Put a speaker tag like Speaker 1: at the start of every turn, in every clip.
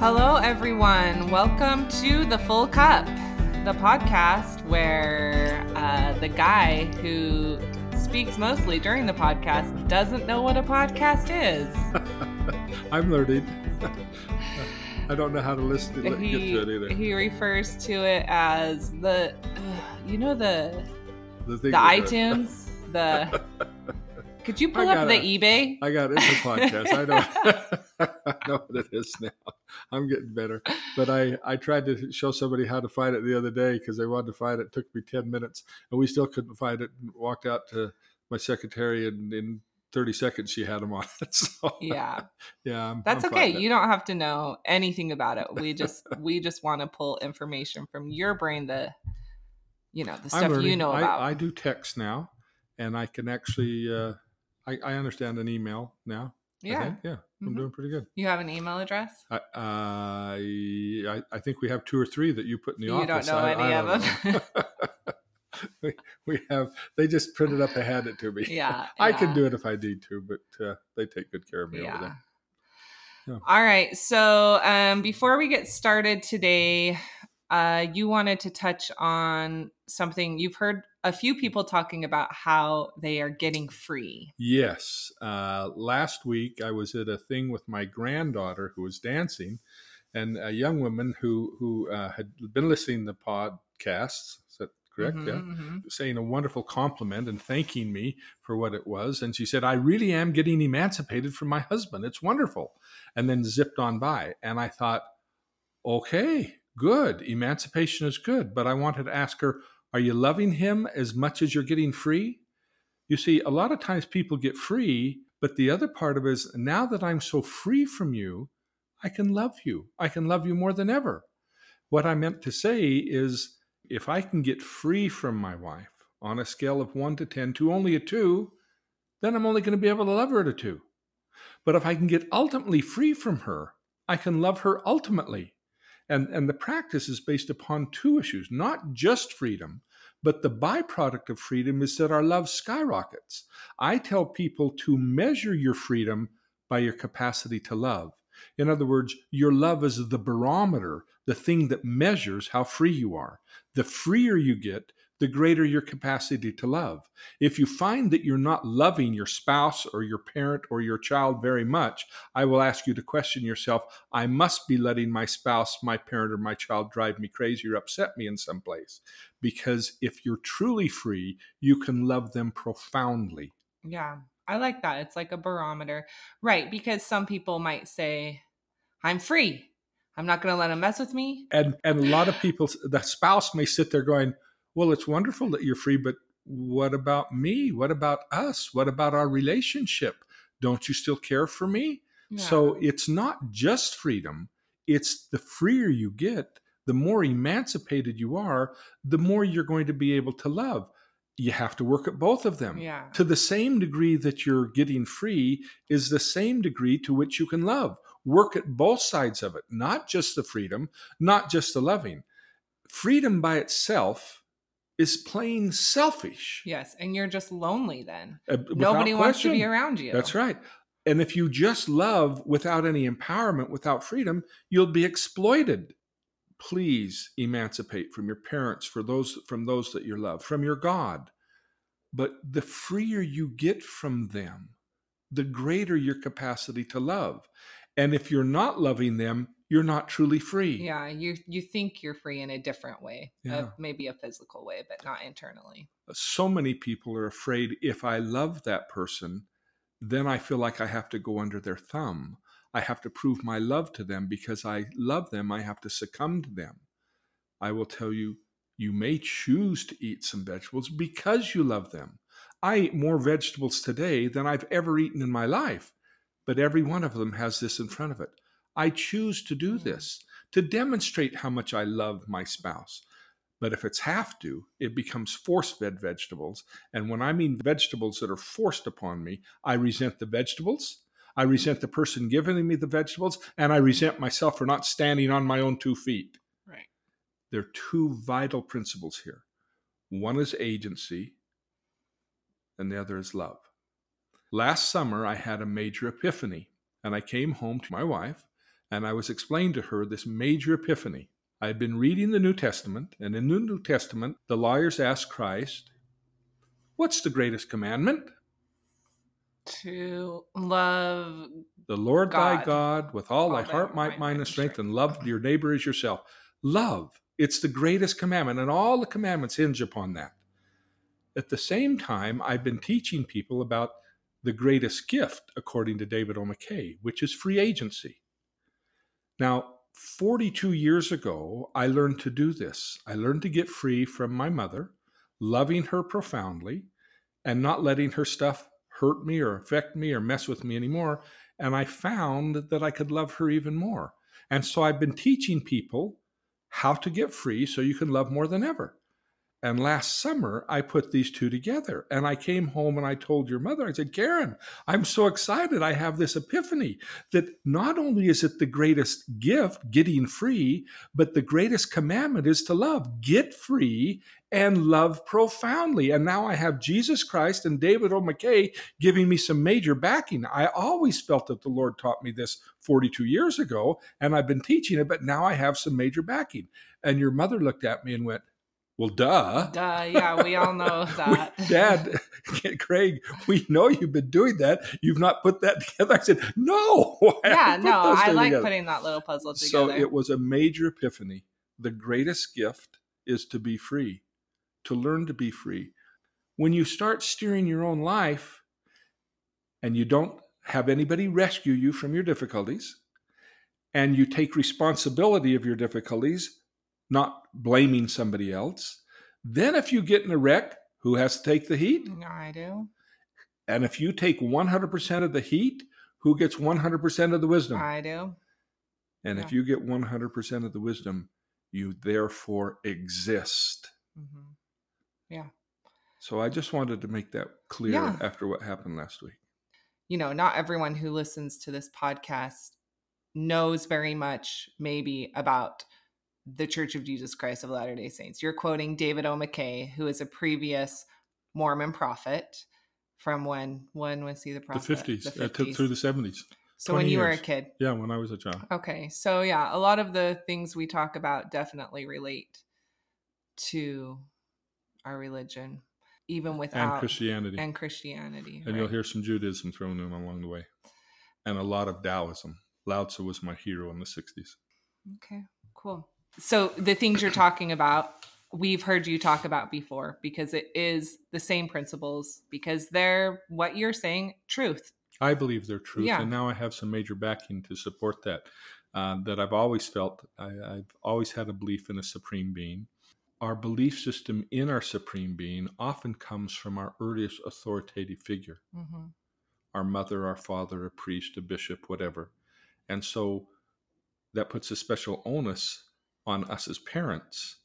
Speaker 1: Hello, everyone. Welcome to The Full Cup, the podcast where uh, the guy who speaks mostly during the podcast doesn't know what a podcast is.
Speaker 2: I'm learning. I don't know how to listen to,
Speaker 1: he,
Speaker 2: get to it either.
Speaker 1: he refers to it as the, uh, you know, the
Speaker 2: The,
Speaker 1: the iTunes, the. Could you pull up
Speaker 2: got
Speaker 1: the eBay?
Speaker 2: I got it. It's a podcast. I know. I know what it is now. I'm getting better. But I, I tried to show somebody how to find it the other day because they wanted to find it. It took me 10 minutes and we still couldn't find it. And walked out to my secretary and in 30 seconds she had them on it. So,
Speaker 1: Yeah.
Speaker 2: yeah. I'm,
Speaker 1: That's
Speaker 2: I'm
Speaker 1: okay. You don't have to know anything about it. We just we just want to pull information from your brain the you know, the stuff you know
Speaker 2: I,
Speaker 1: about.
Speaker 2: I do text now and I can actually, uh, I, I understand an email now.
Speaker 1: Yeah.
Speaker 2: think. Yeah. I'm
Speaker 1: Mhm.
Speaker 2: doing pretty good.
Speaker 1: You have an email address?
Speaker 2: I, I I think we have two or three that you put in the office.
Speaker 1: You don't know
Speaker 2: I,
Speaker 1: any
Speaker 2: I
Speaker 1: of
Speaker 2: don't know. we, we have. They just printed up and handed it to me.
Speaker 1: Yeah.
Speaker 2: I can do it if I need to, but uh, they take good care of me over there. Yeah.
Speaker 1: All right. So um before we get started today, uh you wanted to touch on something you've heard a few people talking about how they are getting free.
Speaker 2: Yes. Uh, last week I was at a thing with my granddaughter who was dancing, and a young woman who who uh, had been listening to podcasts. Is that correct?
Speaker 1: Mhm,
Speaker 2: Yeah.
Speaker 1: mhm.
Speaker 2: saying a wonderful compliment and thanking me for what it was. And she said, I really am getting emancipated from my husband. It's wonderful. And then zipped on by. And I thought, okay, good. Emancipation is good. But I wanted to ask her, are you loving him as much as you're getting free? You see, a lot of times people get free, but the other part of it is now that I'm so free from you, I can love you. I can love you more than ever. What I meant to say is if I can get free from my wife on a scale of one to 10 to only a two, then I'm only going to be able to love her at a two. But if I can get ultimately free from her, I can love her ultimately. And, and the practice is based upon two issues not just freedom, but the byproduct of freedom is that our love skyrockets. I tell people to measure your freedom by your capacity to love. In other words, your love is the barometer, the thing that measures how free you are. The freer you get, the greater your capacity to love. If you find that you're not loving your spouse or your parent or your child very much, I will ask you to question yourself I must be letting my spouse, my parent, or my child drive me crazy or upset me in some place. Because if you're truly free, you can love them profoundly.
Speaker 1: Yeah, I like that. It's like a barometer. Right, because some people might say, I'm free. I'm not going to let them mess with me.
Speaker 2: and and a lot of people the spouse may sit there going well it's wonderful that you're free but what about me? What about us? What about our relationship? Don't you still care for me? So it's not just freedom. It's the freer you get the more emancipated you are the more you're going to be able to love. You have to work at both of them.
Speaker 1: Yeah.
Speaker 2: to the same degree that you're getting free is the same degree to which you can love. Work at both sides of it, not just the freedom, not just the loving. Freedom by itself is plain selfish.
Speaker 1: Yes, and you're just lonely then.
Speaker 2: Uh,
Speaker 1: Nobody wants to be around you.
Speaker 2: That's right. And if you just love without any empowerment, without freedom, you'll be exploited. Please emancipate from your parents, for those from those that you love, from your God. But the freer you get from them, the greater your capacity to love. And if you're not loving them, you're not truly free.
Speaker 1: Yeah, you you think you're free in a different way, uh,
Speaker 2: Yeah.
Speaker 1: maybe a physical way, but not internally.
Speaker 2: so many people are afraid if I love that person, then I feel like I have to go under their thumb. I have to prove my love to them because I love them. I have to succumb to them. I will tell you, you may choose to eat some vegetables because you love them. I eat more vegetables today than I've ever eaten in my life, but every one of them has this in front of it. I choose to do
Speaker 1: Mm.
Speaker 2: this to demonstrate how much I love my spouse. But if it's have to, it becomes force fed vegetables. And when I mean vegetables that are forced upon me, I resent the vegetables. I resent the person giving me the vegetables, and I resent myself for not standing on my own two feet.
Speaker 1: Right.
Speaker 2: There are two vital principles here one is agency, and the other is love. Last summer, I had a major epiphany, and I came home to my wife And I was explaining to her this major epiphany. I had been reading the New Testament, and in the New Testament, the lawyers asked Christ, What's the greatest commandment?
Speaker 1: To love
Speaker 2: The Lord thy
Speaker 1: God.
Speaker 2: God with all thy
Speaker 1: All thy
Speaker 2: heart, might, mind,
Speaker 1: and
Speaker 2: strength. and love your neighbor as yourself. Love. It's the greatest commandment, and all the commandments hinge upon that. At the same time, I've been teaching people about the greatest gift, according to David O. McKay, which is free agency. Now, 42 years ago, I learned to do this. I learned to get free from my mother, loving her profoundly, and not letting her stuff hurt me or affect me or mess with me anymore. And I found that I could love her even more. And so I've been teaching people how to get free so you can love more than ever. And last summer, I put these two together. And I came home and I told your mother, I said, Karen, I'm so excited. I have this epiphany that not only is it the greatest gift, getting free, but the greatest commandment is to love. Get free and love profoundly. And now I have Jesus Christ and David O. McKay giving me some major backing. I always felt that the Lord taught me this 42 years ago, and I've been teaching it, but now I have some major backing. And your mother looked at me and went, Well, duh.
Speaker 1: Duh, yeah, we all know
Speaker 2: We-
Speaker 1: that.
Speaker 2: Dad, Craig, we know you've been doing that. You've not put that together. I said, No. I
Speaker 1: yeah, no, I like
Speaker 2: together."
Speaker 1: putting that little puzzle together.
Speaker 2: So
Speaker 1: together.
Speaker 2: it was a major epiphany. The greatest gift is to be free, to learn to be free. When you start steering your own life and you don't have anybody rescue you from your difficulties, and you take responsibility of your difficulties, not blaming somebody else, then if you get in a wreck, who has to take the heat?
Speaker 1: I do.
Speaker 2: And if you take 100% of the heat, who gets 100% of the wisdom?
Speaker 1: I do.
Speaker 2: And if you get 100% of the wisdom, you therefore exist.
Speaker 1: hmm Yeah.
Speaker 2: So I just wanted to make that clear
Speaker 1: Yeah.
Speaker 2: after what happened last week.
Speaker 1: You know, not everyone who listens to this podcast knows very much, maybe, about the Church of Jesus Christ of Latter day Saints. You're quoting David O. McKay, who is a previous Mormon prophet from when? When was he the prophet?
Speaker 2: the 50s, uh, to- through the 70s.
Speaker 1: So when
Speaker 2: 20
Speaker 1: you were a kid.
Speaker 2: Yeah, when I was a child.
Speaker 1: Okay. So yeah, a lot of the things we talk about definitely relate to our religion, even without
Speaker 2: and Christianity.
Speaker 1: and Christianity.
Speaker 2: And you'll hear some Judaism thrown in along the way. And a lot of Taoism. Lao Tzu was my hero in the 60s.
Speaker 1: Okay, cool. So the things you're talking about, we've heard you talk about before because it is the same principles because they're what you're saying, truth.
Speaker 2: I believe they're truth,
Speaker 1: Yeah.
Speaker 2: and now I have some major backing to support that. Uh, that I've always felt. I, I've always had a belief in a supreme being. Our belief system in our supreme being often comes from our earliest authoritative figure
Speaker 1: hmm
Speaker 2: our mother, our father, a priest, a bishop, whatever. And so that puts a special onus on us as parents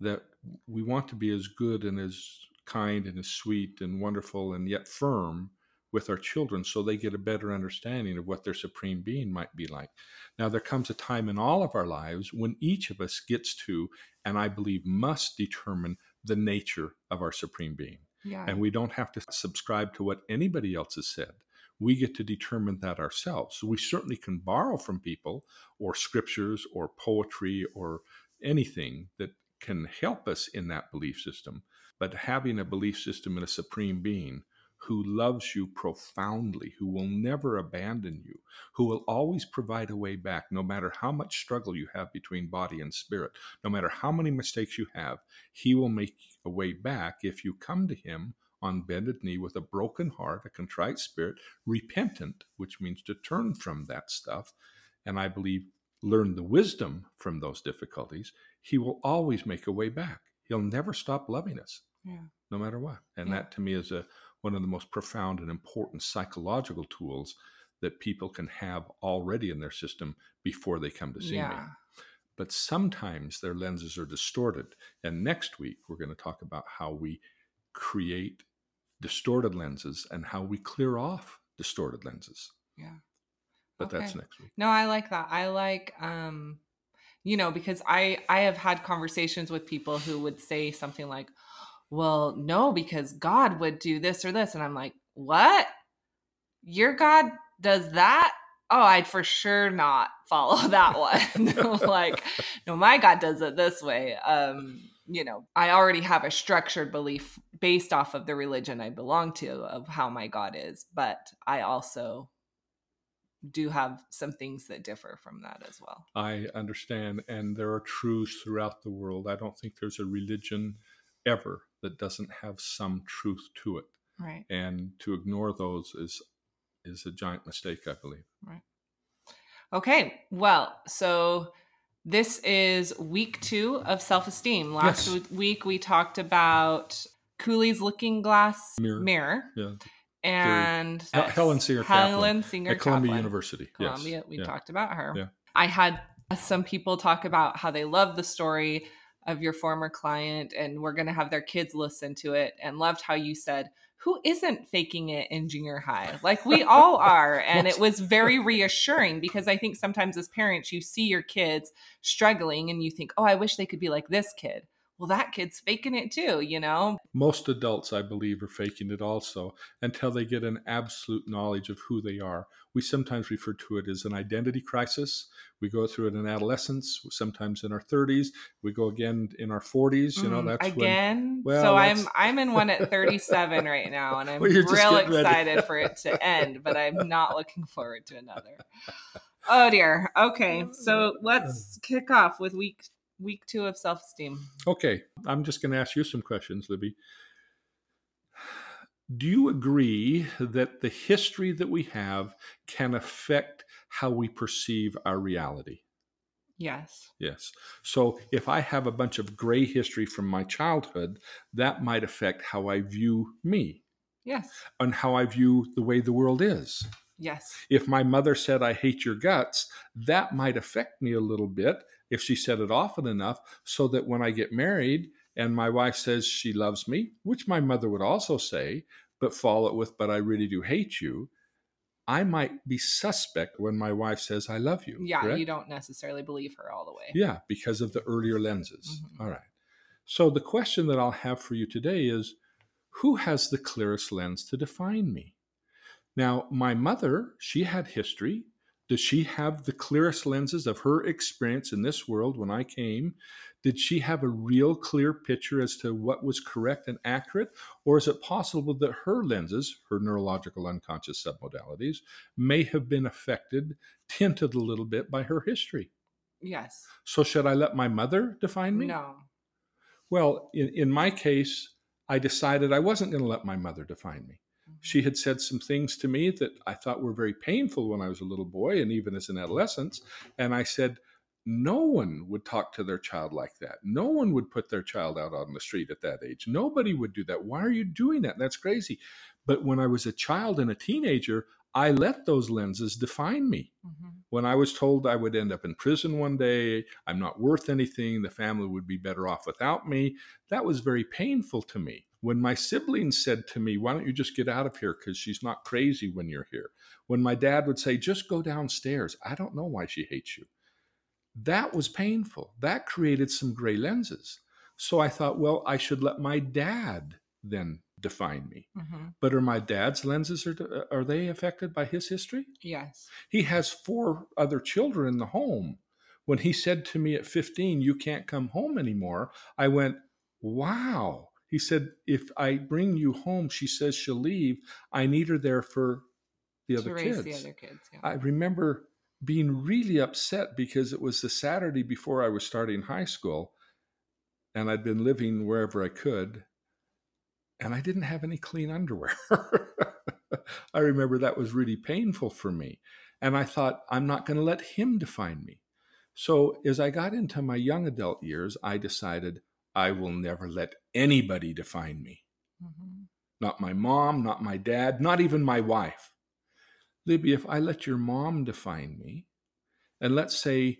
Speaker 2: that we want to be as good and as kind and as sweet and wonderful and yet firm with our children so they get a better understanding of what their supreme being might be like. Now, there comes a time in all of our lives when each of us gets to, and I believe must determine the nature of our supreme being
Speaker 1: Yeah.
Speaker 2: and we don't have to subscribe to what anybody else has said. We get to determine that ourselves. So we certainly can borrow from people or scriptures or poetry or anything that can help us in that belief system. But having a belief system in a supreme being who loves you profoundly, who will never abandon you, who will always provide a way back, no matter how much struggle you have between body and spirit, no matter how many mistakes you have, he will make a way back if you come to him on bended knee with a broken heart, a contrite spirit, repentant, which means to turn from that stuff. And I believe learn the wisdom from those difficulties. He will always make a way back. He'll never stop loving us,
Speaker 1: yeah.
Speaker 2: no matter what. And
Speaker 1: Yeah.
Speaker 2: that to me is a one of the most profound and important psychological tools that people can have already in their system before they come to see me but sometimes their lenses are distorted. And next week, we're going to talk about how we create distorted lenses and how we clear off distorted lenses.
Speaker 1: Yeah.
Speaker 2: But that's next week.
Speaker 1: No, I like that. I like um you know, because I I have had conversations with people who would say something like, "Well, no, because God would do this or this." And I'm like, "What? Your God does that?" oh, I'd for sure not follow that one. like, no, my God does it this way. Um, you know, I already have a structured belief based off of the religion I belong to of how my God is, but I also do have some things that differ from that as well.
Speaker 2: I understand. And there are truths throughout the world. I don't think there's a religion ever that doesn't have some truth to it.
Speaker 1: Right.
Speaker 2: And to ignore those is is a giant mistake, I believe.
Speaker 1: Right. Okay. Well, so this is week two of self esteem. Last
Speaker 2: Yes.
Speaker 1: week we talked about Cooley's Looking Glass
Speaker 2: Mirror.
Speaker 1: mirror,
Speaker 2: Yeah.
Speaker 1: and
Speaker 2: Hel- Helen Singer
Speaker 1: Helen Singer
Speaker 2: At Columbia
Speaker 1: Kaplan.
Speaker 2: University.
Speaker 1: Columbia.
Speaker 2: yes.
Speaker 1: We
Speaker 2: yeah.
Speaker 1: talked about her.
Speaker 2: Yeah.
Speaker 1: I had some people talk about how they love the story of your former client, and we're going to have their kids listen to it, and loved how you said, Who isn't faking it in junior high? Like we all are. And it was very reassuring because I think sometimes as parents, you see your kids struggling and you think, Oh, I wish they could be like this kid. Well, that kid's faking it too, you know?
Speaker 2: Most adults, I believe, are faking it also until they get an absolute knowledge of who they are. We sometimes refer to it as an identity crisis. We go through it in adolescence, sometimes in our 30s. We go again in our 40s. You know,
Speaker 1: Mm,
Speaker 2: that's when
Speaker 1: again.
Speaker 2: well,
Speaker 1: so I'm I'm in one at 37 right now, and I'm
Speaker 2: Well,
Speaker 1: real excited for it to end, but I'm not looking forward to another. Oh dear. Okay, so let's kick off with week week two of self esteem.
Speaker 2: Okay, I'm just going to ask you some questions, Libby. Do you agree that the history that we have can affect how we perceive our reality?
Speaker 1: Yes.
Speaker 2: Yes. So if I have a bunch of gray history from my childhood, that might affect how I view me
Speaker 1: Yes.
Speaker 2: and how I view the way the world is.
Speaker 1: Yes.
Speaker 2: If my mother said, I hate your guts, that might affect me a little bit if she said it often enough so that when I get married and my wife says she loves me, which my mother would also say, but follow it with, but I really do hate you, I might be suspect when my wife says, I love you.
Speaker 1: Yeah,
Speaker 2: correct?
Speaker 1: you don't necessarily believe her all the way.
Speaker 2: Yeah, because of the earlier lenses.
Speaker 1: Mhm.
Speaker 2: All right. So the question that I'll have for you today is who has the clearest lens to define me? Now, my mother, she had history. Does she have the clearest lenses of her experience in this world when I came? Did she have a real clear picture as to what was correct and accurate? Or is it possible that her lenses, her neurological unconscious submodalities, may have been affected, tinted a little bit by her history?
Speaker 1: Yes.
Speaker 2: So should I let my mother define me?
Speaker 1: No.
Speaker 2: Well, in, in my case, I decided I wasn't going to let my mother define me. She had said some things to me that I thought were very painful when I was a little boy and even as an adolescent. And I said, no one would talk to their child like that. No one would put their child out on the street at that age. Nobody would do that. Why are you doing that? That's crazy. But when I was a child and a teenager, I let those lenses define me
Speaker 1: Mhm.
Speaker 2: when I was told I would end up in prison one day, I'm not worth anything, the family would be better off without me, that was very painful to me. When my siblings said to me, Why don't you just get out of here? Because she's not crazy when you're here. When my dad would say, Just go downstairs, I don't know why she hates you. That was painful. That created some gray lenses. So I thought, Well, I should let my dad then define me.
Speaker 1: Mhm.
Speaker 2: But are my dad's lenses are, are they affected by his history?
Speaker 1: Yes.
Speaker 2: He has four other children in the home. When he said to me at 15, You can't come home anymore, I went, Wow. He said, If I bring you home, she says she'll leave. I need her there for the
Speaker 1: to
Speaker 2: other
Speaker 1: raise
Speaker 2: kids.
Speaker 1: the other kids. Yeah.
Speaker 2: I remember being really upset because it was the Saturday before I was starting high school and I'd been living wherever I could and I didn't have any clean underwear. I remember that was really painful for me. And I thought, I'm not going to let him define me. So as I got into my young adult years, I decided I will never let anybody define me.
Speaker 1: Mhm.
Speaker 2: Not my mom, not my dad, not even my wife. Libby, if I let your mom define me, and let's say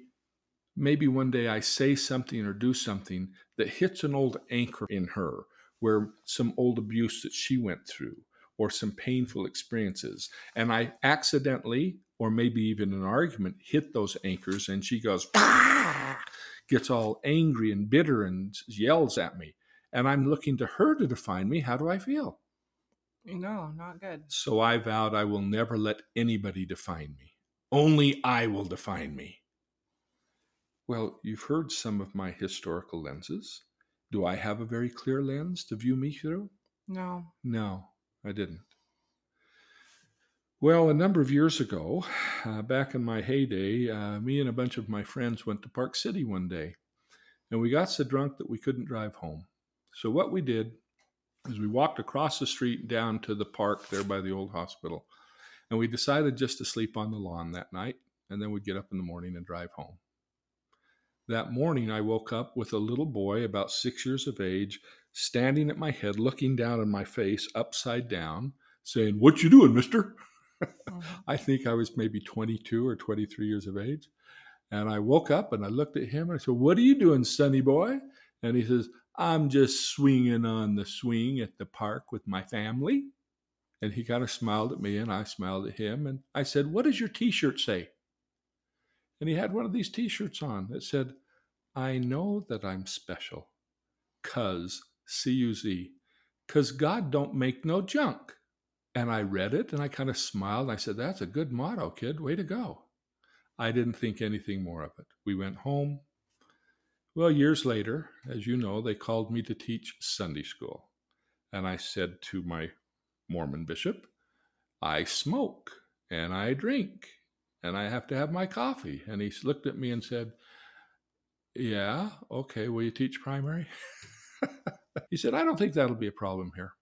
Speaker 2: maybe one day I say something or do something that hits an old anchor in her, where some old abuse that she went through or some painful experiences, and I accidentally, or maybe even an argument, hit those anchors, and she goes, "Ah!" gets all angry and bitter and yells at me, and I'm looking to her to define me, how do I feel?
Speaker 1: No, not good.
Speaker 2: So I vowed I will never let anybody define me. Only I will define me. Well, you've heard some of my historical lenses. Do I have a very clear lens to view me through?
Speaker 1: No.
Speaker 2: No, I didn't. Well, a number of years ago, uh, back in my heyday, uh, me and a bunch of my friends went to Park City one day, and we got so drunk that we couldn't drive home. So, what we did is we walked across the street down to the park there by the old hospital, and we decided just to sleep on the lawn that night, and then we'd get up in the morning and drive home. That morning, I woke up with a little boy about six years of age standing at my head, looking down on my face upside down, saying, What you doing, mister? Mm-hmm. I think I was maybe 22 or 23 years of age. And I woke up and I looked at him and I said, What are you doing, sonny boy? And he says, I'm just swinging on the swing at the park with my family. And he kind of smiled at me and I smiled at him. And I said, What does your t shirt say? And he had one of these t shirts on that said, I know that I'm special. Cuz, C U Z, cuz God don't make no junk. And I read it and I kind of smiled. and I said, That's a good motto, kid. Way to go. I didn't think anything more of it. We went home. Well, years later, as you know, they called me to teach Sunday school. And I said to my Mormon bishop, I smoke and I drink and I have to have my coffee. And he looked at me and said, Yeah, okay, will you teach primary? he said, I don't think that'll be a problem here.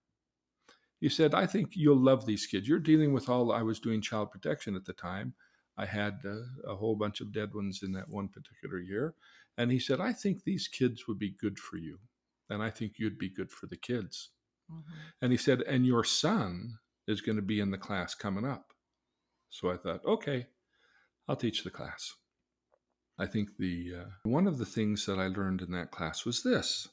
Speaker 2: He said, I think you'll love these kids. You're dealing with all, I was doing child protection at the time. I had uh, a whole bunch of dead ones in that one particular year. And he said, I think these kids would be good for you. And I think you'd be good for the kids. Mm-hmm. And he said, and your son is going to be in the class coming up. So I thought, okay, I'll teach the class. I think the uh, one of the things that I learned in that class was this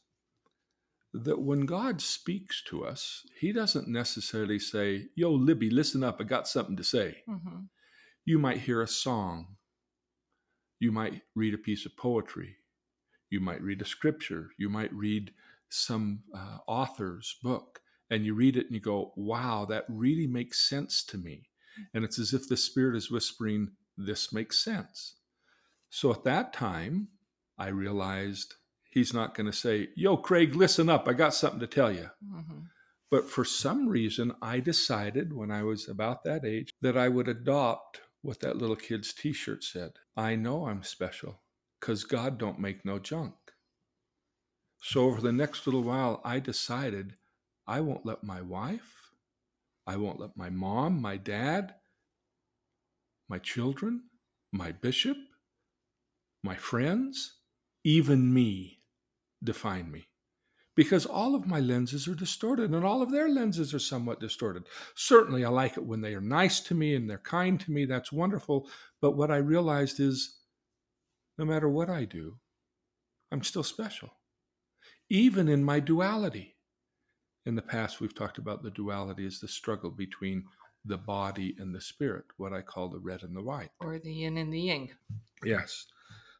Speaker 2: that when God speaks to us, He doesn't necessarily say, Yo, Libby, listen up, I got something to say. Mm-hmm. You might hear a song. You might read a piece of poetry. You might read a scripture. You might read some uh, author's book. And you read it and you go, wow, that really makes sense to me. And it's as if the Spirit is whispering, this makes sense. So at that time, I realized he's not going to say, Yo, Craig, listen up. I got something to tell you. Mm-hmm. But for some reason, I decided when I was about that age that I would adopt what that little kid's t shirt said I know I'm special because God don't make no junk. So over the next little while, I decided I won't let my wife, I won't let my mom, my dad, my children, my bishop, my friends, even me define me because all of my lenses are distorted and all of their lenses are somewhat distorted. Certainly, I like it when they are nice to me and they're kind to me. That's wonderful. But what I realized is no matter what I do, I'm still special, even in my duality. In the past, we've talked about the duality as the struggle between the body and the spirit, what I call the red and the white.
Speaker 1: Or the yin and the yang.
Speaker 2: Yes.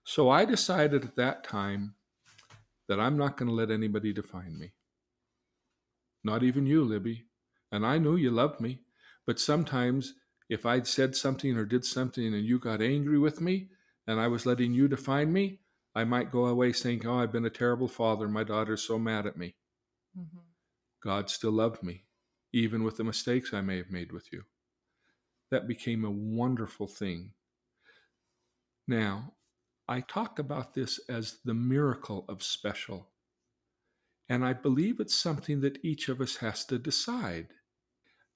Speaker 2: So I decided at that time that I'm not going to let anybody define me. Not even you, Libby. And I knew you loved me. But sometimes if I'd said something or did something and you got angry with me and I was letting you define me, I might go away saying, Oh, I've been a terrible father. My daughter's so mad at me. Mm-hmm. God still loved me, even with the mistakes I may have made with you. That became a wonderful thing. Now, I talk about this as the miracle of special. And I believe it's something that each of us has to decide.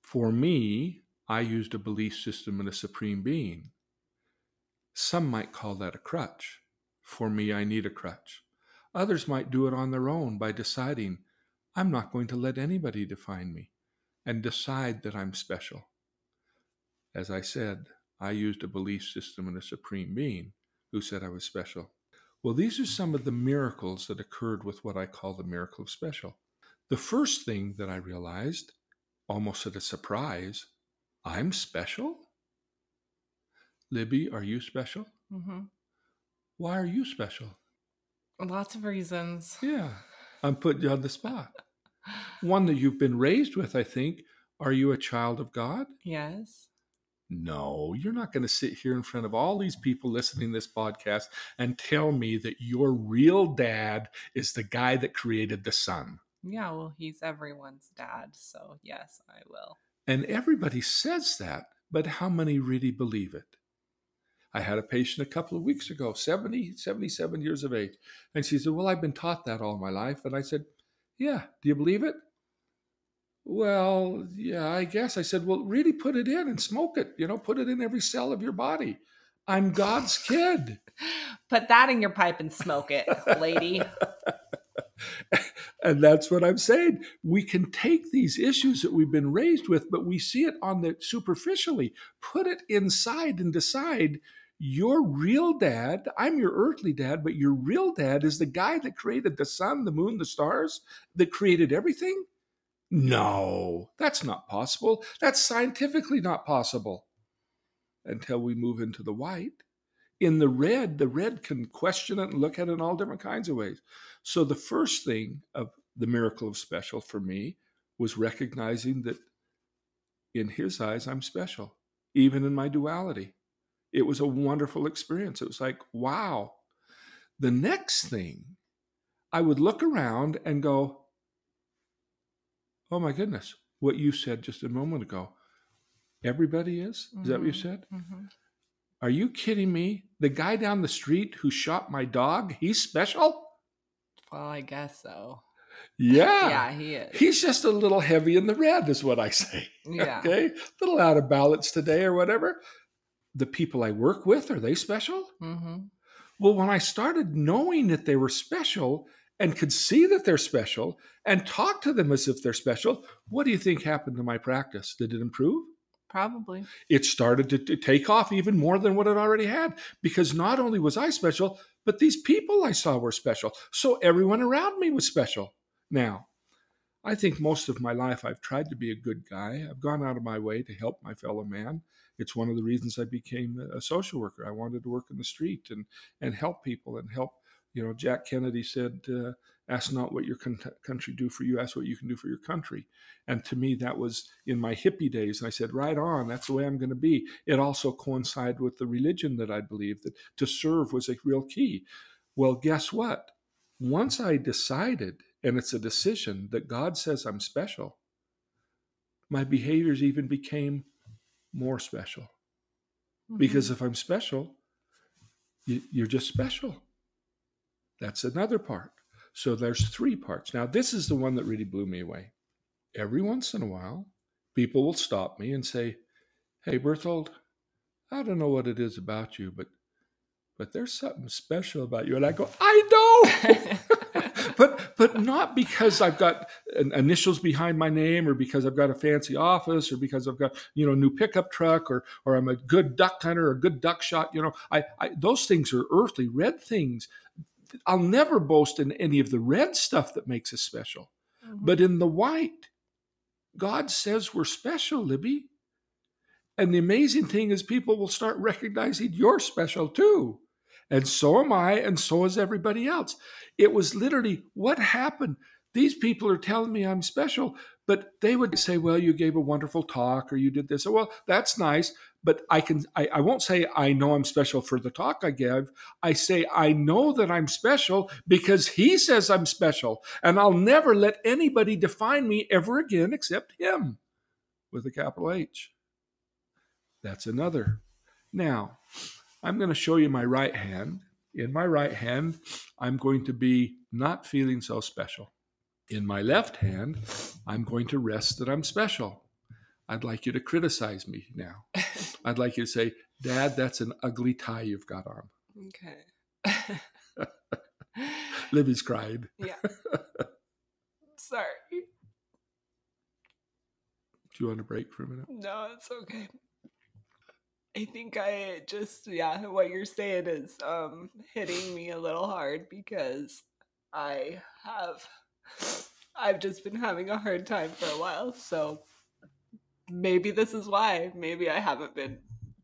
Speaker 2: For me, I used a belief system in a supreme being. Some might call that a crutch. For me, I need a crutch. Others might do it on their own by deciding, I'm not going to let anybody define me, and decide that I'm special. As I said, I used a belief system in a supreme being who said I was special. Well, these are some of the miracles that occurred with what I call the miracle of special. The first thing that I realized, almost at a surprise, I'm special? Libby, are you special? Mm-hmm. Why are you special?
Speaker 1: Lots of reasons.
Speaker 2: Yeah, I'm putting you on the spot. One that you've been raised with, I think. Are you a child of God?
Speaker 1: Yes.
Speaker 2: No, you're not going to sit here in front of all these people listening to this podcast and tell me that your real dad is the guy that created the sun.
Speaker 1: Yeah, well, he's everyone's dad, so yes, I will.
Speaker 2: And everybody says that, but how many really believe it? I had a patient a couple of weeks ago, 70, 77 years of age. And she said, Well, I've been taught that all my life. And I said, Yeah, do you believe it? Well, yeah, I guess. I said, Well, really put it in and smoke it. You know, put it in every cell of your body. I'm God's kid.
Speaker 1: Put that in your pipe and smoke it, lady.
Speaker 2: and that's what I'm saying. We can take these issues that we've been raised with, but we see it on the superficially. Put it inside and decide your real dad, I'm your earthly dad, but your real dad is the guy that created the sun, the moon, the stars, that created everything? No, that's not possible. That's scientifically not possible until we move into the white. In the red, the red can question it and look at it in all different kinds of ways. So, the first thing of the miracle of special for me was recognizing that in his eyes, I'm special, even in my duality. It was a wonderful experience. It was like, wow. The next thing, I would look around and go, oh my goodness, what you said just a moment ago. Everybody is? Is that what you
Speaker 1: Mhm,
Speaker 2: said?
Speaker 1: mhm.
Speaker 2: Are you kidding me? The guy down the street who shot my dog, he's special?
Speaker 1: Well, I guess so.
Speaker 2: Yeah.
Speaker 1: Yeah, he is.
Speaker 2: He's just a little heavy in the red, is what I say.
Speaker 1: Yeah.
Speaker 2: Okay. A little out of balance today or whatever. The people I work with, are they special?
Speaker 1: hmm
Speaker 2: Well, when I started knowing that they were special and could see that they're special and talk to them as if they're special, what do you think happened to my practice? Did it improve?
Speaker 1: Probably.
Speaker 2: It started to, to take off even more than what it already had because not only was I special, but these people I saw were special. So everyone around me was special. Now, I think most of my life I've tried to be a good guy. I've gone out of my way to help my fellow man. It's one of the reasons I became a social worker. I wanted to work in the street and and help people and help. You know, Jack Kennedy said, uh, "Ask not what your con- country do for you. Ask what you can do for your country." And to me, that was in my hippie days. And I said, "Right on. That's the way I'm going to be." It also coincided with the religion that I believed that to serve was a real key. Well, guess what? Once I decided, and it's a decision that God says I'm special, my behaviors even became more special. Because if I'm special, you're just special. That's another part. So there's three parts. Now, this is the one that really blew me away. Every once in a while, people will stop me and say, Hey, Berthold, I don't know what it is about you, but but there's something special about you. And I go, I know. but but not because I've got in- initials behind my name or because I've got a fancy office or because I've got you know a new pickup truck or or I'm a good duck hunter or a good duck shot. You know, I, I those things are earthly red things. I'll never boast in any of the red stuff that makes us special,
Speaker 1: Mhm.
Speaker 2: but in the white, God says we're special, Libby. And the amazing thing is, people will start recognizing you're special too. And so am I, and so is everybody else. It was literally what happened. These people are telling me I'm special, but they would say, Well, you gave a wonderful talk or you did this. Well, that's nice, but I can I, I won't say I know I'm special for the talk I gave. I say I know that I'm special because he says I'm special, and I'll never let anybody define me ever again except him with a capital H. That's another. Now, I'm going to show you my right hand. In my right hand, I'm going to be not feeling so special. In my left hand, I'm going to rest that I'm special. I'd like you to criticize me now. I'd like you to say, Dad, that's an ugly tie you've got on.
Speaker 1: Okay.
Speaker 2: Libby's cried.
Speaker 1: yeah. Sorry.
Speaker 2: Do you want a break for a minute?
Speaker 1: No, it's okay. I think I just yeah, what you're saying is um hitting me a little hard because I have I've just been having a hard time for a while. So maybe this is why. Maybe I haven't been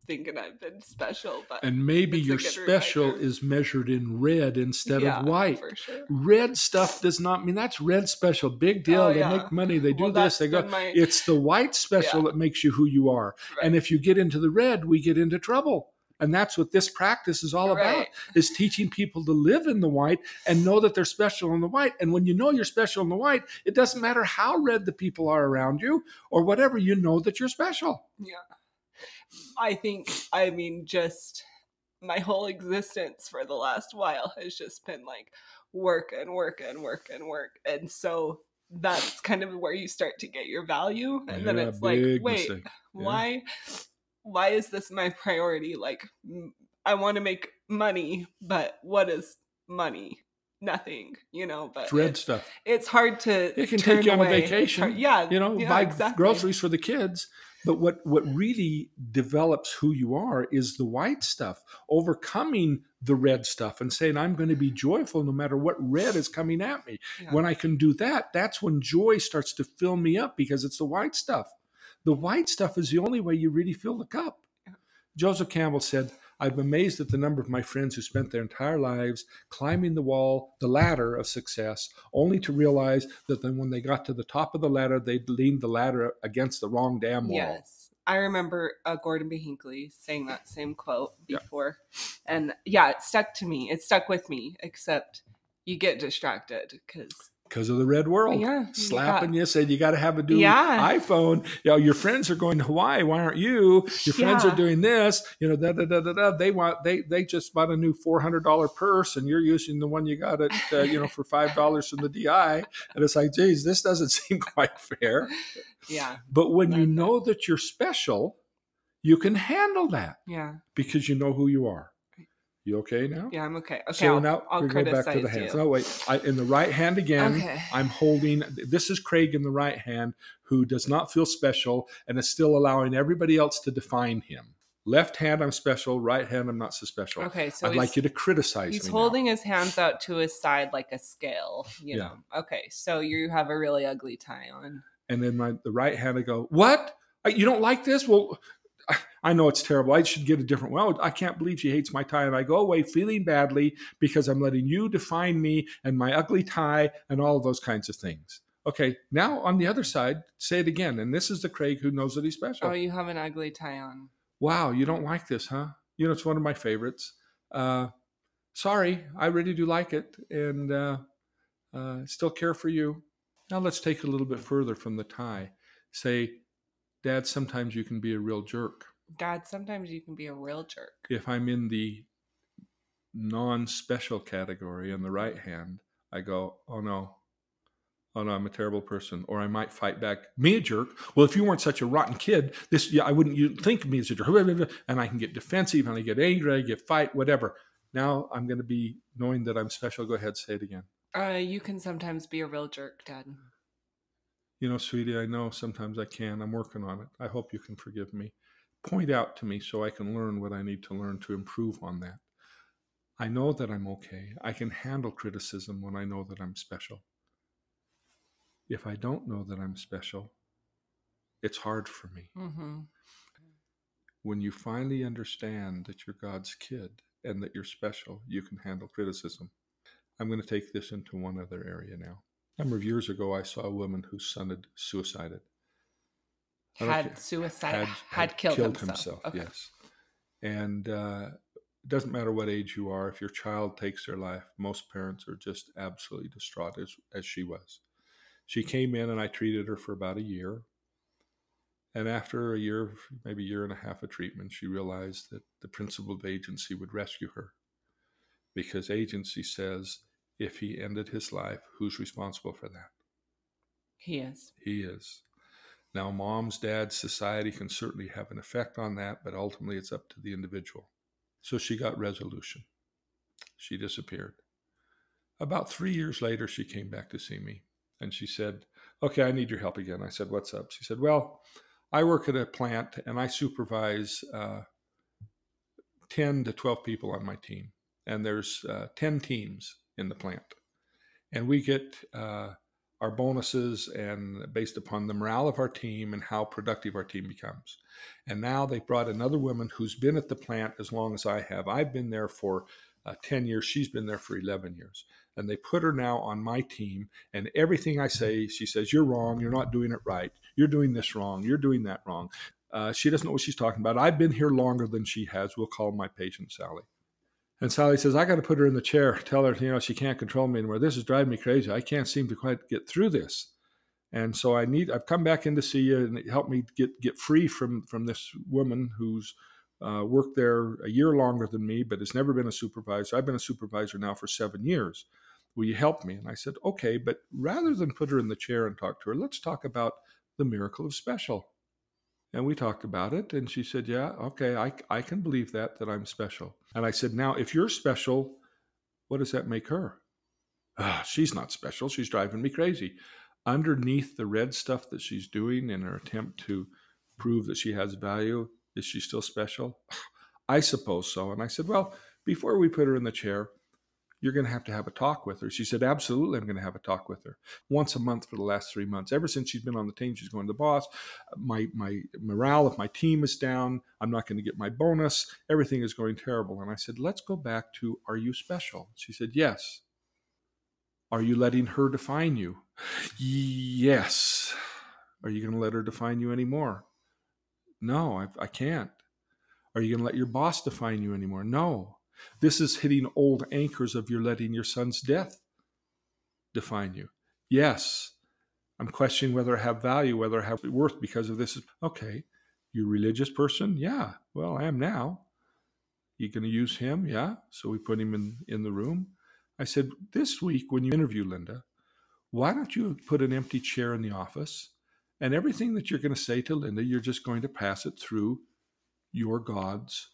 Speaker 1: thinking I've been special, but
Speaker 2: And maybe your special
Speaker 1: reminder.
Speaker 2: is measured in red instead
Speaker 1: yeah,
Speaker 2: of white.
Speaker 1: sure.
Speaker 2: Red stuff does not mean that's red special. Big oh, deal.
Speaker 1: Oh,
Speaker 2: they
Speaker 1: yeah.
Speaker 2: make money. They do
Speaker 1: Well,
Speaker 2: this. They go.
Speaker 1: my-
Speaker 2: It's the white special
Speaker 1: Yeah.
Speaker 2: that makes you who you are. And if you get into the red, we get into trouble. And that's what this practice is all about is teaching people to live in the white and know that they're special in the white. And when you know you're special in the white, it doesn't matter how red the people are around you or whatever, you know that you're special. Yeah.
Speaker 1: I think, I mean, just my whole existence for the last while has just been like work and work and work and work. And so that's kind of where you start to get your value. And then it's like, wait.
Speaker 2: Yeah.
Speaker 1: why why is this my priority like I want to make money but what is money nothing you know but
Speaker 2: red
Speaker 1: it-
Speaker 2: stuff.
Speaker 1: it's hard to
Speaker 2: It can take you on a vacation,
Speaker 1: hard- yeah
Speaker 2: You know,
Speaker 1: yeah,
Speaker 2: buy
Speaker 1: exactly.
Speaker 2: groceries for the kids. But what, what really develops who you are is the white stuff, overcoming the red stuff and saying, I'm going to be joyful no matter what red is coming at me.
Speaker 1: Yeah.
Speaker 2: When I can do that, that's when joy starts to fill me up because it's the white stuff. The white stuff is the only way you really fill the cup. Joseph Campbell said, I'm amazed at the number of my friends who spent their entire lives climbing the wall, the ladder of success, only to realize that then when they got to the top of the ladder, they'd leaned the ladder against the wrong damn wall.
Speaker 1: Yes. I remember uh, Gordon B. Hinckley saying that same quote
Speaker 2: Yeah.
Speaker 1: before. And yeah, it stuck to me. It stuck with me, except you get distracted because,
Speaker 2: Because of the red world.
Speaker 1: yeah. you
Speaker 2: Slapping
Speaker 1: got-
Speaker 2: you, said you got to have a new
Speaker 1: Yeah.
Speaker 2: iPhone. You know, your friends are going to Hawaii. Why aren't you? Your friends
Speaker 1: Yeah.
Speaker 2: are doing this. You know, da da da da da. They want they they just bought a new four hundred dollar purse, and you're using the one you got at uh, you know for five dollars from the DI. And it's like, geez, this doesn't seem quite fair.
Speaker 1: Yeah.
Speaker 2: But when you know that you're special, you can handle that
Speaker 1: Yeah.
Speaker 2: because you know who you are. You okay now?
Speaker 1: Yeah. I'm okay. Okay.
Speaker 2: so
Speaker 1: I'll,
Speaker 2: now
Speaker 1: I'll
Speaker 2: we go back to the hands.
Speaker 1: you.
Speaker 2: No, wait. I, in the right hand again,
Speaker 1: Okay.
Speaker 2: I'm holding. This is Craig in the right hand, who does not feel special and is still allowing everybody else to define him. Left hand, I'm special. Right hand, I'm not so special.
Speaker 1: Okay. So
Speaker 2: I'd like you to criticize
Speaker 1: he's holding his hands out to his side like a scale. You
Speaker 2: Yeah.
Speaker 1: know. Okay. So you have a really ugly tie on.
Speaker 2: and then my the right hand, I go, "What? You don't like this? Well." I- know it's terrible. I should get a different. Well, I can't believe she hates my tie, and I go away feeling badly because I'm letting you define me and my ugly tie and all of those kinds of things. Okay, now on the other side, say it again. And this is the Craig who knows that he's special.
Speaker 1: Oh, you have an ugly tie on.
Speaker 2: Wow, you don't like this, huh? You know, it's one of my favorites. Uh, sorry, I really do like it, and uh, uh, still care for you. Now let's take it a little bit further from the tie. Say, Dad, sometimes you can be a real jerk.
Speaker 1: Dad, sometimes you can be a real jerk.
Speaker 2: If I'm in the non-special category on the right hand, I go, oh no, oh no, I'm a terrible person, or I might fight back, me a jerk. Well, if you weren't such a rotten kid, this yeah, I wouldn't you think of me as a jerk, and I can get defensive, and I get angry, I get fight, whatever. Now I'm going to be knowing that I'm special. Go ahead, say it again.
Speaker 1: Uh, you can sometimes be a real jerk, Dad.
Speaker 2: You know, sweetie, I know sometimes I can. I'm working on it. I hope you can forgive me. Point out to me so I can learn what I need to learn to improve on that. I know that I'm okay. I can handle criticism when I know that I'm special. If I don't know that I'm special, it's hard for me.
Speaker 1: Mm-hmm.
Speaker 2: When you finally understand that you're God's kid and that you're special, you can handle criticism. I'm going to take this into one other area now. A number of years ago, I saw a woman whose son had suicided. I don't
Speaker 1: Had suicide. Had, killed, himself. Okay.
Speaker 2: Yes, and uh, it doesn't matter what age you are. If your child takes their life, most parents are just absolutely distraught, as as she was. She came in, and I treated her for about a year. And after a year, maybe a year and a half of treatment, she realized that the principle of agency would rescue her, because agency says if he ended his life, who's responsible for that?
Speaker 1: He is.
Speaker 2: He is. Now, moms, dads, society can certainly have an effect on that, but ultimately it's up to the individual. So she got resolution. She disappeared. About three years later, she came back to see me and she said, Okay, I need your help again. I said, What's up? She said, Well, I work at a plant and I supervise uh, 10 to 12 people on my team. And there's uh, 10 teams in the plant. And we get uh, our bonuses and based upon the morale of our team and how productive our team becomes. And now they brought another woman who's been at the plant as long as I have. I've been there for uh, 10 years. She's been there for 11 years. And they put her now on my team. And everything I say, she says, You're wrong. You're not doing it right. You're doing this wrong. You're doing that wrong. Uh, she doesn't know what she's talking about. I've been here longer than she has. We'll call my patient Sally. And Sally says, I got to put her in the chair, tell her, you know, she can't control me anymore. This is driving me crazy. I can't seem to quite get through this. And so I need, I've come back in to see you and help me get, get free from, from this woman who's uh, worked there a year longer than me, but has never been a supervisor. I've been a supervisor now for seven years. Will you help me? And I said, okay, but rather than put her in the chair and talk to her, let's talk about the miracle of special. And we talked about it. And she said, Yeah, okay, I, I can believe that, that I'm special. And I said, Now, if you're special, what does that make her? Ah, she's not special. She's driving me crazy. Underneath the red stuff that she's doing in her attempt to prove that she has value, is she still special? I suppose so. And I said, Well, before we put her in the chair, you're going to have to have a talk with her. She said, Absolutely, I'm going to have a talk with her once a month for the last three months. Ever since she's been on the team, she's going to the boss. My, my morale of my team is down. I'm not going to get my bonus. Everything is going terrible. And I said, Let's go back to Are you special? She said, Yes. Are you letting her define you? Yes. Are you going to let her define you anymore? No, I, I can't. Are you going to let your boss define you anymore? No. This is hitting old anchors of your letting your son's death define you. Yes, I'm questioning whether I have value, whether I have worth because of this. Okay, you religious person? Yeah, well, I am now. You going to use him? Yeah. So we put him in, in the room. I said, This week, when you interview Linda, why don't you put an empty chair in the office? And everything that you're going to say to Linda, you're just going to pass it through your God's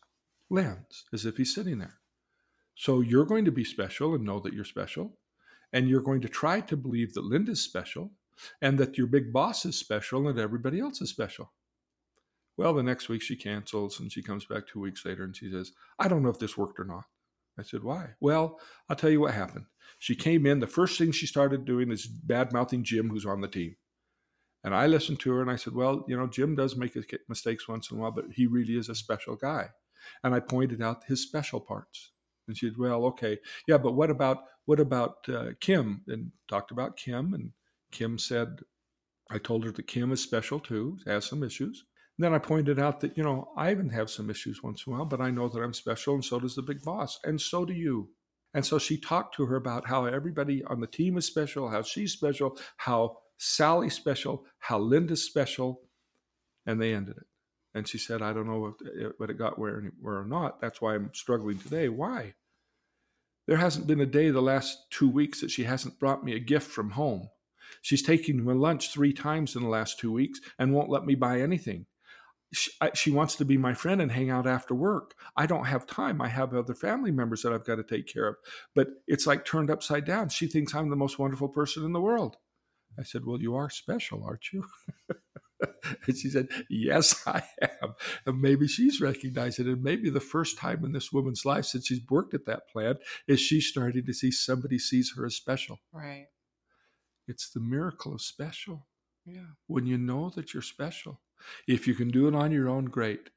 Speaker 2: lens as if he's sitting there. So you're going to be special and know that you're special. And you're going to try to believe that Linda's special and that your big boss is special and everybody else is special. Well, the next week she cancels and she comes back two weeks later and she says, I don't know if this worked or not. I said, Why? Well, I'll tell you what happened. She came in, the first thing she started doing is bad mouthing Jim, who's on the team. And I listened to her and I said, Well, you know, Jim does make mistakes once in a while, but he really is a special guy. And I pointed out his special parts. And she said, "Well, okay, yeah, but what about what about uh, Kim?" And talked about Kim, and Kim said, "I told her that Kim is special too, has some issues." And then I pointed out that you know I even have some issues once in a while, but I know that I'm special, and so does the big boss, and so do you. And so she talked to her about how everybody on the team is special, how she's special, how Sally's special, how Linda's special, and they ended it. And she said, I don't know if, eh, eh, what it got where, or not. That's why I'm struggling today. Why? There hasn't been a day the last two weeks that she hasn't brought me a gift from home. She's taken me lunch three times in the last two weeks and won't let me buy anything. She, I, she, wants to be my friend and hang out after work. I don't have time. I have other family members that I've got to take care of. But it's like turned upside down. She thinks I'm the most wonderful person in the world. I said, Well, you are special, aren't you? and she said, Yes, I am. And maybe she's recognized it. And maybe the first time in this woman's life since she's worked at that plant is she starting to see somebody sees her as special.
Speaker 1: Right.
Speaker 2: It's the miracle of special.
Speaker 1: Yeah.
Speaker 2: When you know that you're special. If you can do it on your own, great.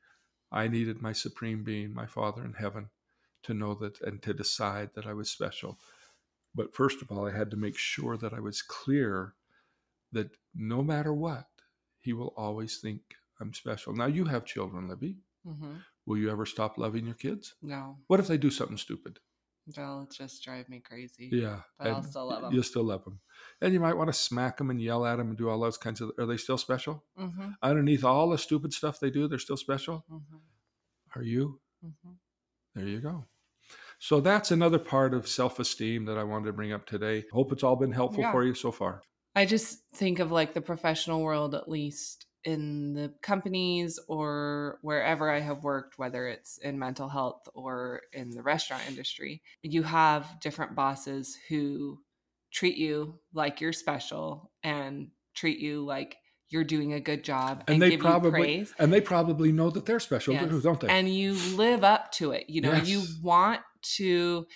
Speaker 2: I needed my supreme being, my Father in heaven, to know that and to decide that I was special. But first of all, I had to make sure that I was clear that no matter what, he will always think I'm special. Now you have children, Libby.
Speaker 1: Mm-hmm.
Speaker 2: Will you ever stop loving your kids?
Speaker 1: No.
Speaker 2: What if they do something stupid?
Speaker 1: They'll just drive me crazy.
Speaker 2: Yeah,
Speaker 1: but I'll still love them.
Speaker 2: You'll still love them, and you might want to smack them and yell at them and do all those kinds of. Are they still special?
Speaker 1: Mm-hmm.
Speaker 2: Underneath all the stupid stuff they do, they're still special.
Speaker 1: Mm-hmm.
Speaker 2: Are you?
Speaker 1: Mm-hmm.
Speaker 2: There you go. So that's another part of self-esteem that I wanted to bring up today. Hope it's all been helpful
Speaker 1: Yeah.
Speaker 2: for you so far.
Speaker 1: I just think of like the professional world, at least in the companies or wherever I have worked, whether it's in mental health or in the restaurant industry, you have different bosses who treat you like you're special and treat you like you're doing a good job and,
Speaker 2: And they
Speaker 1: give
Speaker 2: probably
Speaker 1: you praise.
Speaker 2: and they probably know that they're special,
Speaker 1: Yes.
Speaker 2: don't they?
Speaker 1: And you live up to it. You know, you want to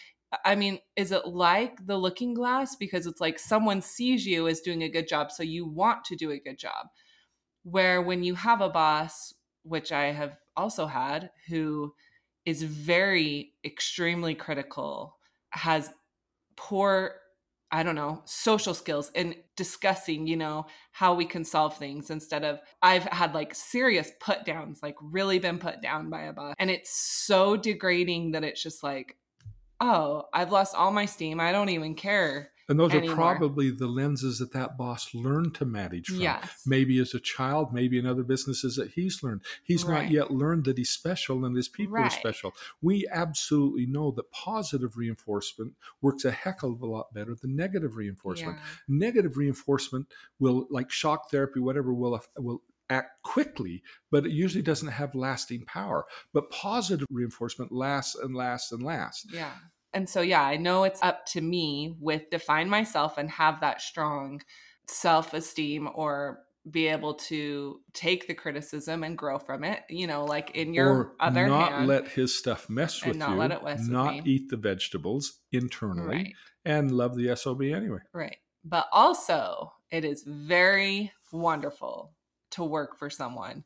Speaker 1: I mean, is it like the looking glass? Because it's like someone sees you as doing a good job, so you want to do a good job. Where when you have a boss, which I have also had, who is very extremely critical, has poor I don't know, social skills and discussing, you know, how we can solve things instead of I've had like serious put downs, like really been put down by a boss. And it's so degrading that it's just like, oh, I've lost all my steam. I don't even care.
Speaker 2: And those
Speaker 1: anymore.
Speaker 2: are probably the lenses that that boss learned to manage from.
Speaker 1: Yes.
Speaker 2: Maybe as a child, maybe in other businesses that he's learned. He's
Speaker 1: Right.
Speaker 2: not yet learned that he's special and his people are special. We absolutely know that positive reinforcement works a heck of a lot better than negative reinforcement.
Speaker 1: Yeah.
Speaker 2: Negative reinforcement will, like shock therapy, whatever, will will act quickly, but it usually doesn't have lasting power. But positive reinforcement lasts and lasts and lasts.
Speaker 1: Yeah. And so, yeah, I know it's up to me with define myself and have that strong self esteem or be able to take the criticism and grow from it. You know, like in your
Speaker 2: or
Speaker 1: other
Speaker 2: not
Speaker 1: hand.
Speaker 2: let his stuff mess
Speaker 1: and
Speaker 2: with
Speaker 1: not
Speaker 2: you.
Speaker 1: let it mess with
Speaker 2: not
Speaker 1: me.
Speaker 2: eat the vegetables internally,
Speaker 1: right.
Speaker 2: and love the sob anyway.
Speaker 1: Right. But also, it is very wonderful to work for someone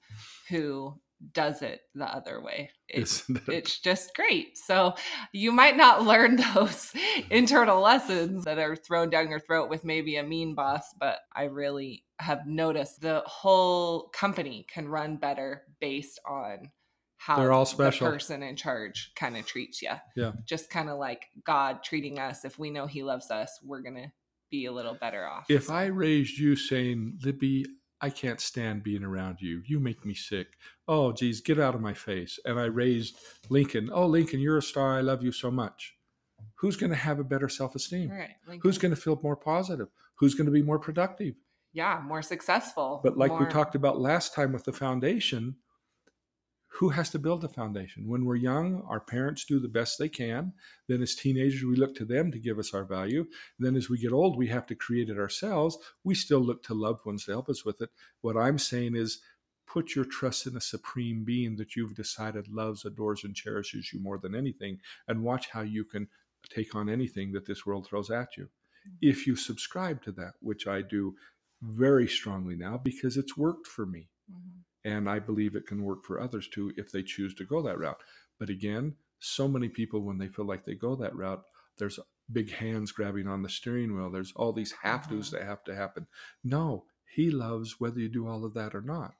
Speaker 1: who does it the other way. It's, it's just great. So you might not learn those internal lessons that are thrown down your throat with maybe a mean boss, but I really have noticed the whole company can run better based on how
Speaker 2: They're all special.
Speaker 1: the person in charge kind of treats you.
Speaker 2: Yeah.
Speaker 1: Just kind of like God treating us. If we know He loves us, we're gonna be a little better off.
Speaker 2: If I raised you saying, Libby, I can't stand being around you. You make me sick. Oh, geez, get out of my face. And I raised Lincoln. Oh, Lincoln, you're a star. I love you so much. Who's going to have a better self esteem?
Speaker 1: right,
Speaker 2: Who's going to feel more positive? Who's going to be more productive?
Speaker 1: yeah, more successful.
Speaker 2: But like we talked about last time with the foundation, who has to build the foundation? When we're young, our parents do the best they can. Then as teenagers, we look to them to give us our value. Then as we get old, we have to create it ourselves. We still look to loved ones to help us with it. What I'm saying is put your trust in a supreme being that you've decided loves, adores, and cherishes you more than anything, and watch how you can take on anything that this world throws at you. If you subscribe to that, which I do very strongly now because it's worked for me.
Speaker 1: Mhm.
Speaker 2: And I believe it can work for others too if they choose to go that route. But again, so many people, when they feel like they go that route, there's big hands grabbing on the steering wheel. There's all these have tos
Speaker 1: Mhm.
Speaker 2: that have to happen. No, he loves whether you do all of that or not.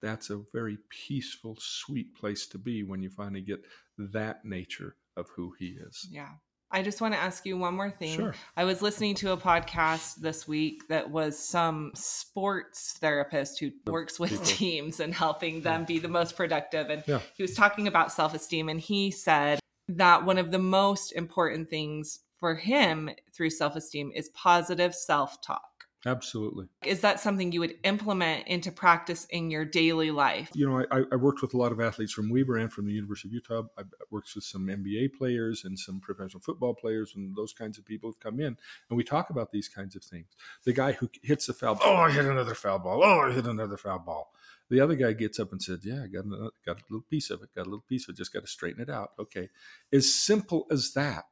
Speaker 2: That's a very peaceful, sweet place to be when you finally get that nature of who he is.
Speaker 1: Yeah. I just want to ask you one more thing.
Speaker 2: Sure.
Speaker 1: I was listening to a podcast this week that was some sports therapist who works with teams and helping them be the most productive. And
Speaker 2: Yeah.
Speaker 1: he was talking about self esteem. And he said that one of the most important things for him through self esteem is positive self talk.
Speaker 2: Absolutely.
Speaker 1: Is that something you would implement into practice in your daily life?
Speaker 2: you know, I, I worked with a lot of athletes from Weber and from the University of Utah. I worked with some NBA players and some professional football players, and those kinds of people have come in, and we talk about these kinds of things. The guy who hits a foul, ball, oh, I hit another foul ball. Oh, I hit another foul ball. The other guy gets up and said, "Yeah, I got another, uh, got a little piece of it. Got a little piece of it. Just got to straighten it out." Okay, as simple as that.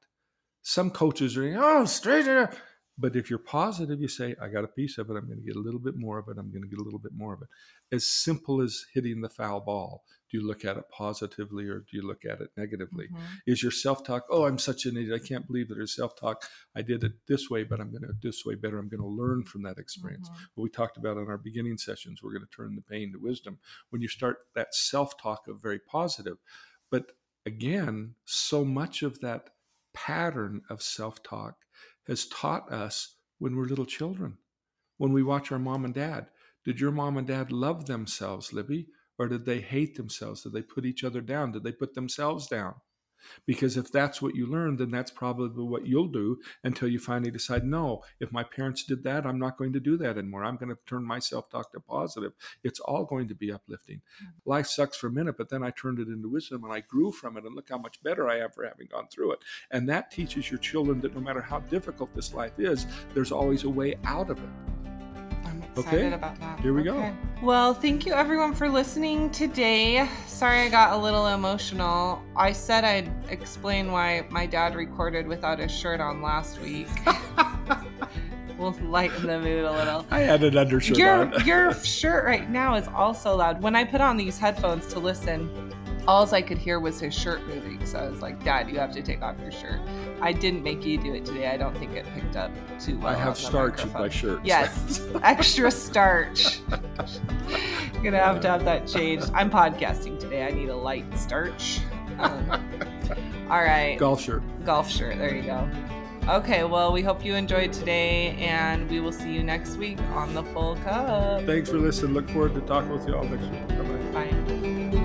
Speaker 2: Some coaches are, oh, straighten it. out." But if you're positive, you say, I got a piece of it. I'm going to get a little bit more of it. I'm going to get a little bit more of it. As simple as hitting the foul ball. Do you look at it positively or do you look at it negatively?
Speaker 1: Mhm.
Speaker 2: Is your self talk, oh, I'm such an idiot. I can't believe that there's self talk. I did it this way, but I'm going to do this way better. I'm going to learn from that experience.
Speaker 1: Mhm.
Speaker 2: What we talked about in our beginning sessions, we're going to turn the pain to wisdom. When you start that self talk of very positive, but again, so much of that pattern of self talk has taught us when we're little children. When we watch our mom and dad, did your mom and dad love themselves, Libby? Or did they hate themselves? Did they put each other down? Did they put themselves down? Because if that's what you learn, then that's probably what you'll do until you finally decide, no, if my parents did that, I'm not going to do that anymore. I'm going to turn my self talk to positive. It's all going to be uplifting. Mm-hmm. Life sucks for a minute, but then I turned it into wisdom and I grew from it. And look how much better I am for having gone through it. And that teaches your children that no matter how difficult this life is, there's always a way out of it.
Speaker 1: I'm excited
Speaker 2: Okay.
Speaker 1: about that.
Speaker 2: Here we go.
Speaker 1: Well, thank you everyone for listening today. Sorry I got a little emotional. I said I'd explain why my dad recorded without his shirt on last week. we'll lighten the mood a little.
Speaker 2: I had an undershirt
Speaker 1: Your
Speaker 2: on.
Speaker 1: your shirt right now is also loud. When I put on these headphones to listen, all I could hear was his shirt moving. So I was like, Dad, you have to take off your shirt. I didn't make you do it today. I don't think it picked up too well.
Speaker 2: I have starch in my shirt.
Speaker 1: Yes, extra starch. Gonna have to have that changed. I'm podcasting today. I need a light starch. Um, all right,
Speaker 2: Golf shirt.
Speaker 1: golf shirt. There you go. Okay, well, we hope you enjoyed today, and we will see you next week on the Full Cup.
Speaker 2: Thanks for listening. Look forward to talking with you all next week. Bye bye.
Speaker 1: Bye.